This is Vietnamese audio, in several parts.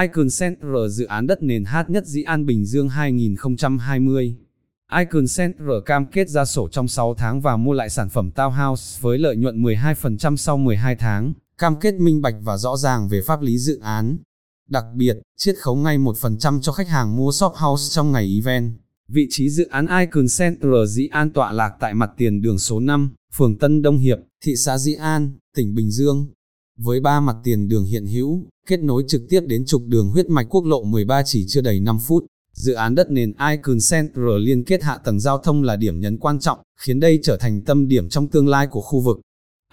Icon Center dự án đất nền hát nhất Dĩ An Bình Dương 2020. Icon Center cam kết ra sổ trong 6 tháng và mua lại sản phẩm townhouse với lợi nhuận 12% sau 12 tháng, cam kết minh bạch và rõ ràng về pháp lý dự án. Đặc biệt, chiết khấu ngay 1% cho khách hàng mua shop house trong ngày event. Vị trí dự án Icon Center Dĩ An tọa lạc tại mặt tiền đường số 5, phường Tân Đông Hiệp, thị xã Dĩ An, tỉnh Bình Dương. Với ba mặt tiền đường hiện hữu, kết nối trực tiếp đến trục đường huyết mạch quốc lộ 13 chỉ chưa đầy 5 phút. Dự án đất nền Icon Center liên kết hạ tầng giao thông là điểm nhấn quan trọng, khiến đây trở thành tâm điểm trong tương lai của khu vực.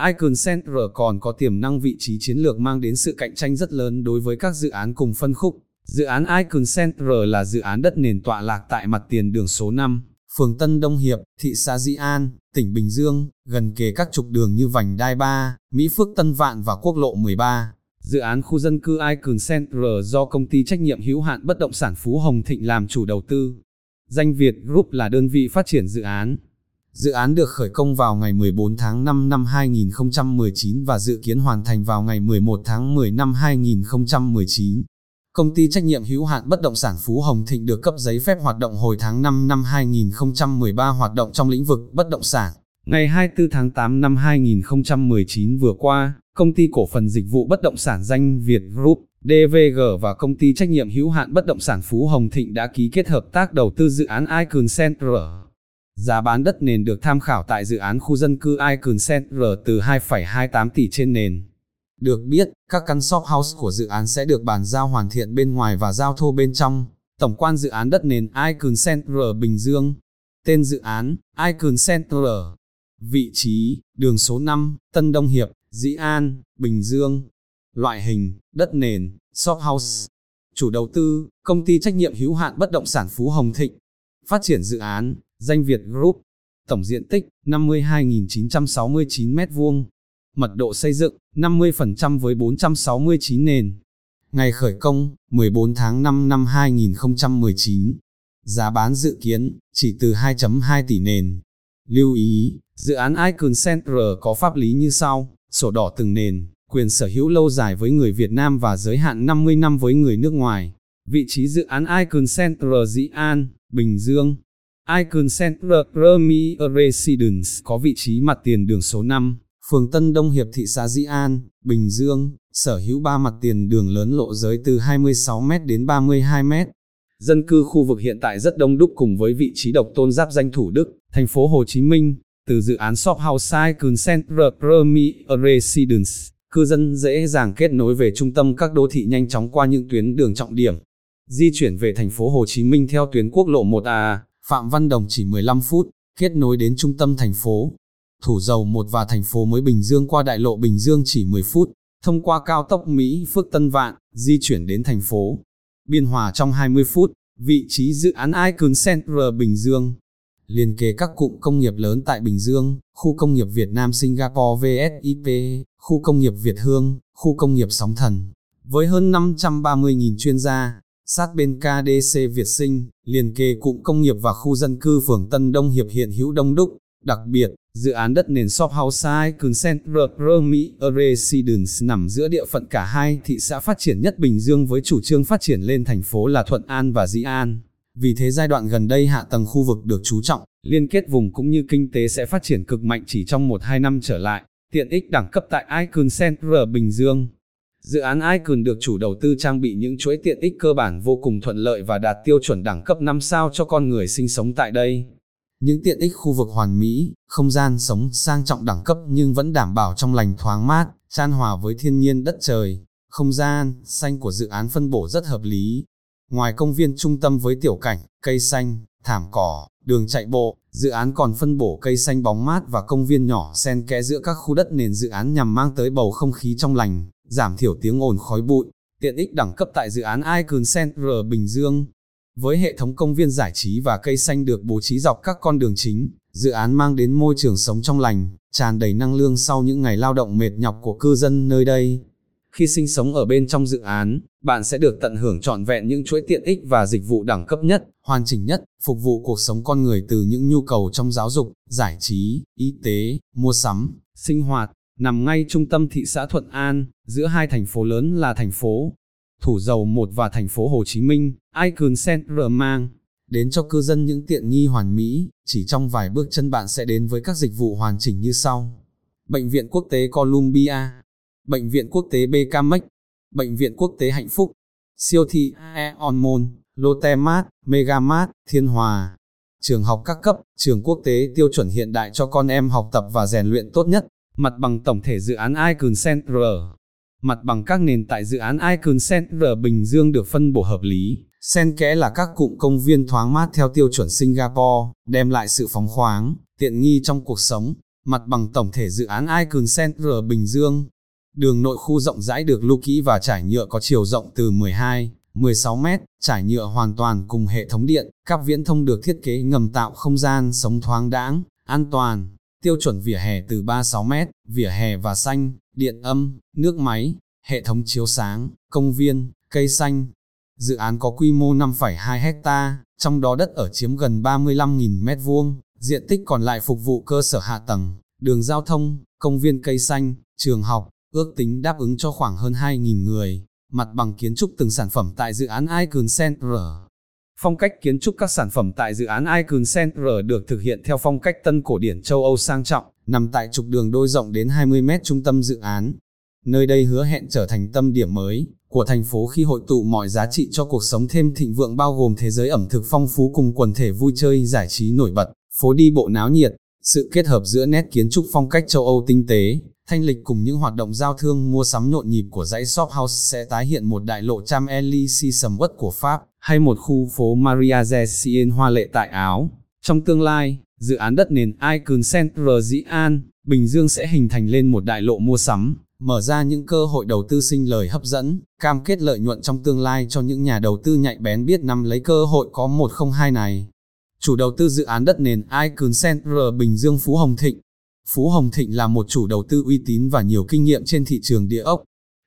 Icon Center còn có tiềm năng vị trí chiến lược mang đến sự cạnh tranh rất lớn đối với các dự án cùng phân khúc. Dự án Icon Center là dự án đất nền tọa lạc tại mặt tiền đường số 5, phường Tân Đông Hiệp, thị xã Dĩ An, tỉnh Bình Dương, gần kề các trục đường như Vành Đai 3, Mỹ Phước Tân Vạn và quốc lộ 13. Dự án khu dân cư Icon Center do công ty trách nhiệm hữu hạn bất động sản Phú Hồng Thịnh làm chủ đầu tư. Danh Việt Group là đơn vị phát triển dự án. Dự án được khởi công vào ngày 14 tháng 5 năm 2019 và dự kiến hoàn thành vào ngày 11 tháng 10 năm 2019. Công ty trách nhiệm hữu hạn bất động sản Phú Hồng Thịnh được cấp giấy phép hoạt động hồi tháng 5 năm 2013 hoạt động trong lĩnh vực bất động sản. Ngày 24 tháng 8 năm 2019 vừa qua, công ty cổ phần dịch vụ bất động sản danh Việt Group, DVG và công ty trách nhiệm hữu hạn bất động sản Phú Hồng Thịnh đã ký kết hợp tác đầu tư dự án Icon Center. Giá bán đất nền được tham khảo tại dự án khu dân cư Icon Center từ 2,28 tỷ trên nền. Được biết, các căn shop house của dự án sẽ được bàn giao hoàn thiện bên ngoài và giao thô bên trong. Tổng quan dự án đất nền Icon Center Bình Dương. Tên dự án, Icon Center. Vị trí, đường số 5, Tân Đông Hiệp, Dĩ An, Bình Dương. Loại hình, đất nền, shop house. Chủ đầu tư, công ty trách nhiệm hữu hạn bất động sản Phú Hồng Thịnh. Phát triển dự án, danh Việt Group. Tổng diện tích, 52.969 m2 mật độ xây dựng 50% với 469 nền. Ngày khởi công 14 tháng 5 năm 2019. Giá bán dự kiến chỉ từ 2.2 tỷ nền. Lưu ý, dự án Icon Center có pháp lý như sau, sổ đỏ từng nền, quyền sở hữu lâu dài với người Việt Nam và giới hạn 50 năm với người nước ngoài. Vị trí dự án Icon Center Dĩ An, Bình Dương. Icon Center Premier Residence có vị trí mặt tiền đường số 5, phường Tân Đông Hiệp thị xã Dĩ An, Bình Dương, sở hữu ba mặt tiền đường lớn lộ giới từ 26m đến 32m. Dân cư khu vực hiện tại rất đông đúc cùng với vị trí độc tôn giáp danh Thủ Đức, thành phố Hồ Chí Minh, từ dự án Shop House Icon Center Premier Residence, cư dân dễ dàng kết nối về trung tâm các đô thị nhanh chóng qua những tuyến đường trọng điểm. Di chuyển về thành phố Hồ Chí Minh theo tuyến quốc lộ 1A, Phạm Văn Đồng chỉ 15 phút, kết nối đến trung tâm thành phố, Thủ dầu 1 và thành phố mới Bình Dương qua đại lộ Bình Dương chỉ 10 phút, thông qua cao tốc Mỹ Phước Tân Vạn, di chuyển đến thành phố. Biên Hòa trong 20 phút, vị trí dự án Icon Center Bình Dương. Liên kề các cụm công nghiệp lớn tại Bình Dương, khu công nghiệp Việt Nam Singapore VSIP, khu công nghiệp Việt Hương, khu công nghiệp Sóng Thần. Với hơn 530.000 chuyên gia, sát bên KDC Việt Sinh, liền kề cụm công nghiệp và khu dân cư phường Tân Đông Hiệp hiện hữu đông đúc, đặc biệt, Dự án đất nền Shop House Icon Center Remy Residence nằm giữa địa phận cả hai thị xã phát triển nhất Bình Dương với chủ trương phát triển lên thành phố là Thuận An và Dĩ An. Vì thế giai đoạn gần đây hạ tầng khu vực được chú trọng, liên kết vùng cũng như kinh tế sẽ phát triển cực mạnh chỉ trong 1-2 năm trở lại. Tiện ích đẳng cấp tại Icon Center Bình Dương Dự án Icon được chủ đầu tư trang bị những chuỗi tiện ích cơ bản vô cùng thuận lợi và đạt tiêu chuẩn đẳng cấp 5 sao cho con người sinh sống tại đây. Những tiện ích khu vực hoàn mỹ, không gian sống sang trọng đẳng cấp nhưng vẫn đảm bảo trong lành thoáng mát, chan hòa với thiên nhiên đất trời. Không gian, xanh của dự án phân bổ rất hợp lý. Ngoài công viên trung tâm với tiểu cảnh, cây xanh, thảm cỏ, đường chạy bộ, dự án còn phân bổ cây xanh bóng mát và công viên nhỏ xen kẽ giữa các khu đất nền dự án nhằm mang tới bầu không khí trong lành, giảm thiểu tiếng ồn khói bụi. Tiện ích đẳng cấp tại dự án Icon Center Bình Dương, với hệ thống công viên giải trí và cây xanh được bố trí dọc các con đường chính, dự án mang đến môi trường sống trong lành, tràn đầy năng lượng sau những ngày lao động mệt nhọc của cư dân nơi đây. Khi sinh sống ở bên trong dự án, bạn sẽ được tận hưởng trọn vẹn những chuỗi tiện ích và dịch vụ đẳng cấp nhất, hoàn chỉnh nhất, phục vụ cuộc sống con người từ những nhu cầu trong giáo dục, giải trí, y tế, mua sắm, sinh hoạt, nằm ngay trung tâm thị xã Thuận An, giữa hai thành phố lớn là thành phố Thủ Dầu 1 và thành phố Hồ Chí Minh, Icon Center mang đến cho cư dân những tiện nghi hoàn mỹ, chỉ trong vài bước chân bạn sẽ đến với các dịch vụ hoàn chỉnh như sau. Bệnh viện Quốc tế Columbia, Bệnh viện Quốc tế BKMX, Bệnh viện Quốc tế Hạnh Phúc, Siêu thị Aeon Mall, Lotte Mart, Megamart, Thiên Hòa, trường học các cấp, trường quốc tế tiêu chuẩn hiện đại cho con em học tập và rèn luyện tốt nhất, mặt bằng tổng thể dự án Icon Center. Mặt bằng các nền tại dự án Icon Center Bình Dương được phân bổ hợp lý, xen kẽ là các cụm công viên thoáng mát theo tiêu chuẩn Singapore, đem lại sự phóng khoáng, tiện nghi trong cuộc sống. Mặt bằng tổng thể dự án Icon Center Bình Dương, đường nội khu rộng rãi được lưu kỹ và trải nhựa có chiều rộng từ 12, 16 mét, trải nhựa hoàn toàn cùng hệ thống điện, các viễn thông được thiết kế ngầm tạo không gian sống thoáng đãng, an toàn, tiêu chuẩn vỉa hè từ 36m, vỉa hè và xanh, điện âm, nước máy, hệ thống chiếu sáng, công viên, cây xanh. Dự án có quy mô 5,2 hecta, trong đó đất ở chiếm gần 35.000m2, diện tích còn lại phục vụ cơ sở hạ tầng, đường giao thông, công viên cây xanh, trường học, ước tính đáp ứng cho khoảng hơn 2.000 người mặt bằng kiến trúc từng sản phẩm tại dự án Icon Center. Phong cách kiến trúc các sản phẩm tại dự án Icon Center được thực hiện theo phong cách tân cổ điển châu Âu sang trọng, nằm tại trục đường đôi rộng đến 20 mét trung tâm dự án. Nơi đây hứa hẹn trở thành tâm điểm mới của thành phố khi hội tụ mọi giá trị cho cuộc sống thêm thịnh vượng bao gồm thế giới ẩm thực phong phú cùng quần thể vui chơi giải trí nổi bật, phố đi bộ náo nhiệt, sự kết hợp giữa nét kiến trúc phong cách châu Âu tinh tế, thanh lịch cùng những hoạt động giao thương mua sắm nhộn nhịp của dãy shop house sẽ tái hiện một đại lộ Cham Elysee sầm uất của Pháp, hay một khu phố Maria Zesien hoa lệ tại Áo. Trong tương lai, dự án đất nền Icon Center Dĩ An, Bình Dương sẽ hình thành lên một đại lộ mua sắm, mở ra những cơ hội đầu tư sinh lời hấp dẫn, cam kết lợi nhuận trong tương lai cho những nhà đầu tư nhạy bén biết nắm lấy cơ hội có 102 này. Chủ đầu tư dự án đất nền Icon Center Bình Dương Phú Hồng Thịnh Phú Hồng Thịnh là một chủ đầu tư uy tín và nhiều kinh nghiệm trên thị trường địa ốc.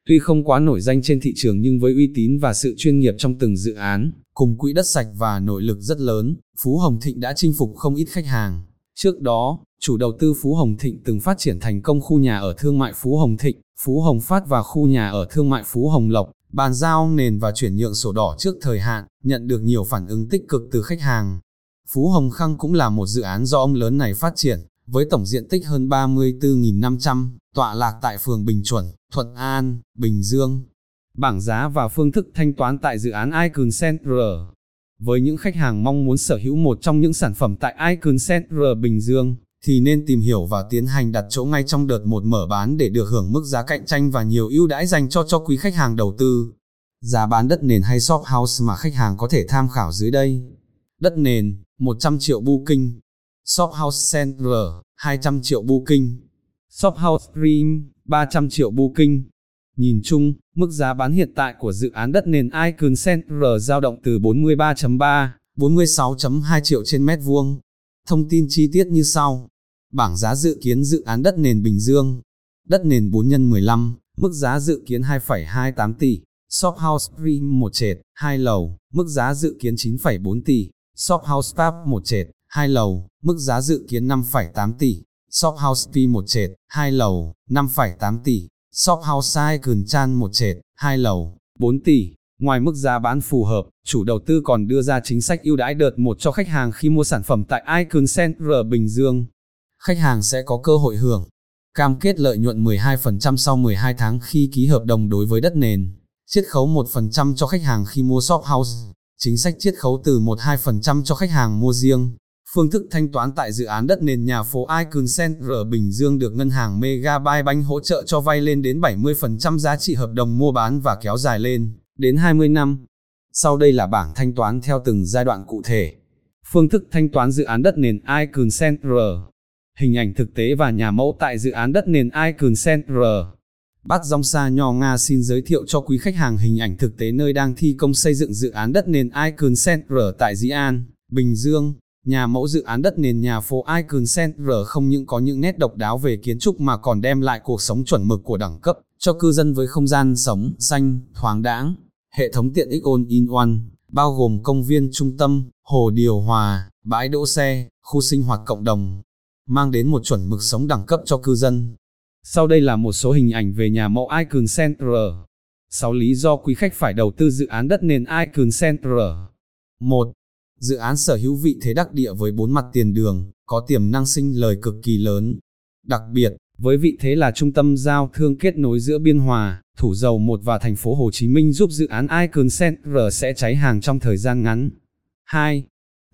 Tuy không quá nổi danh trên thị trường nhưng với uy tín và sự chuyên nghiệp trong từng dự án, cùng quỹ đất sạch và nội lực rất lớn, Phú Hồng Thịnh đã chinh phục không ít khách hàng. Trước đó, chủ đầu tư Phú Hồng Thịnh từng phát triển thành công khu nhà ở thương mại Phú Hồng Thịnh, Phú Hồng Phát và khu nhà ở thương mại Phú Hồng Lộc, bàn giao nền và chuyển nhượng sổ đỏ trước thời hạn, nhận được nhiều phản ứng tích cực từ khách hàng. Phú Hồng Khang cũng là một dự án do ông lớn này phát triển, với tổng diện tích hơn 34.500, tọa lạc tại phường Bình Chuẩn, Thuận An, Bình Dương. Bảng giá và phương thức thanh toán tại dự án Icon Center. Với những khách hàng mong muốn sở hữu một trong những sản phẩm tại Icon Center Bình Dương, thì nên tìm hiểu và tiến hành đặt chỗ ngay trong đợt một mở bán để được hưởng mức giá cạnh tranh và nhiều ưu đãi dành cho cho quý khách hàng đầu tư. Giá bán đất nền hay shop house mà khách hàng có thể tham khảo dưới đây. Đất nền, 100 triệu booking, Shop House Center, 200 triệu booking. Shophouse Dream, 300 triệu booking. Nhìn chung, mức giá bán hiện tại của dự án đất nền Icon Center giao động từ 43.3, 46.2 triệu trên mét vuông. Thông tin chi tiết như sau. Bảng giá dự kiến dự án đất nền Bình Dương. Đất nền 4 x 15, mức giá dự kiến 2,28 tỷ. Shophouse Dream 1 trệt, 2 lầu, mức giá dự kiến 9,4 tỷ. Shophouse House 1 trệt, 2 lầu, mức giá dự kiến 5,8 tỷ. Shop House P một trệt, 2 lầu, 5,8 tỷ. Shop House Icon Chan một trệt, 2 lầu, 4 tỷ. Ngoài mức giá bán phù hợp, chủ đầu tư còn đưa ra chính sách ưu đãi đợt một cho khách hàng khi mua sản phẩm tại Icon Center Bình Dương. Khách hàng sẽ có cơ hội hưởng cam kết lợi nhuận 12% sau 12 tháng khi ký hợp đồng đối với đất nền, chiết khấu 1% cho khách hàng khi mua shop house, chính sách chiết khấu từ 1-2% cho khách hàng mua riêng. Phương thức thanh toán tại dự án đất nền nhà phố Icon Center Bình Dương được ngân hàng Megabyte Bank hỗ trợ cho vay lên đến 70% giá trị hợp đồng mua bán và kéo dài lên đến 20 năm. Sau đây là bảng thanh toán theo từng giai đoạn cụ thể. Phương thức thanh toán dự án đất nền Icon Center. Hình ảnh thực tế và nhà mẫu tại dự án đất nền Icon Center. Bát Dòng Sa Nho Nga xin giới thiệu cho quý khách hàng hình ảnh thực tế nơi đang thi công xây dựng dự án đất nền Icon Center tại Dĩ An, Bình Dương. Nhà mẫu dự án đất nền nhà phố Icon Center không những có những nét độc đáo về kiến trúc mà còn đem lại cuộc sống chuẩn mực của đẳng cấp cho cư dân với không gian sống xanh, thoáng đãng. Hệ thống tiện ích all in one, bao gồm công viên trung tâm, hồ điều hòa, bãi đỗ xe, khu sinh hoạt cộng đồng, mang đến một chuẩn mực sống đẳng cấp cho cư dân. Sau đây là một số hình ảnh về nhà mẫu Icon Center. 6 lý do quý khách phải đầu tư dự án đất nền Icon Center. 1. Dự án sở hữu vị thế đắc địa với bốn mặt tiền đường, có tiềm năng sinh lời cực kỳ lớn. Đặc biệt, với vị thế là trung tâm giao thương kết nối giữa Biên Hòa, Thủ Dầu Một và thành phố Hồ Chí Minh giúp dự án Icon Center sẽ cháy hàng trong thời gian ngắn. 2.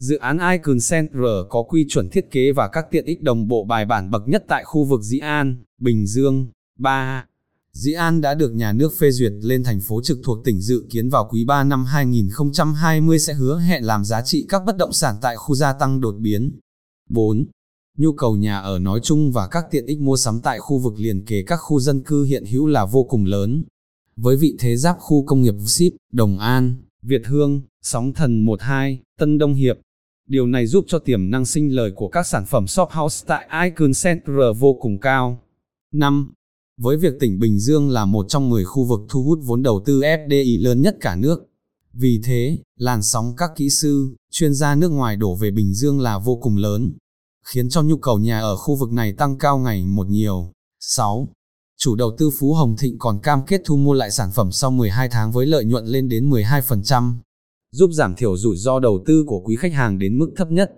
Dự án Icon Center có quy chuẩn thiết kế và các tiện ích đồng bộ bài bản bậc nhất tại khu vực Dĩ An, Bình Dương. 3. Dĩ An đã được nhà nước phê duyệt lên thành phố trực thuộc tỉnh dự kiến vào quý 3 năm 2020 sẽ hứa hẹn làm giá trị các bất động sản tại khu gia tăng đột biến. 4. Nhu cầu nhà ở nói chung và các tiện ích mua sắm tại khu vực liền kề các khu dân cư hiện hữu là vô cùng lớn. Với vị thế giáp khu công nghiệp ship, Đồng An, Việt Hương, Sóng Thần 12, Tân Đông Hiệp. Điều này giúp cho tiềm năng sinh lời của các sản phẩm shop house tại Icon Center vô cùng cao. 5. Với việc tỉnh Bình Dương là một trong 10 khu vực thu hút vốn đầu tư FDI lớn nhất cả nước. Vì thế, làn sóng các kỹ sư, chuyên gia nước ngoài đổ về Bình Dương là vô cùng lớn, khiến cho nhu cầu nhà ở khu vực này tăng cao ngày một nhiều. 6. Chủ đầu tư Phú Hồng Thịnh còn cam kết thu mua lại sản phẩm sau 12 tháng với lợi nhuận lên đến 12%, giúp giảm thiểu rủi ro đầu tư của quý khách hàng đến mức thấp nhất.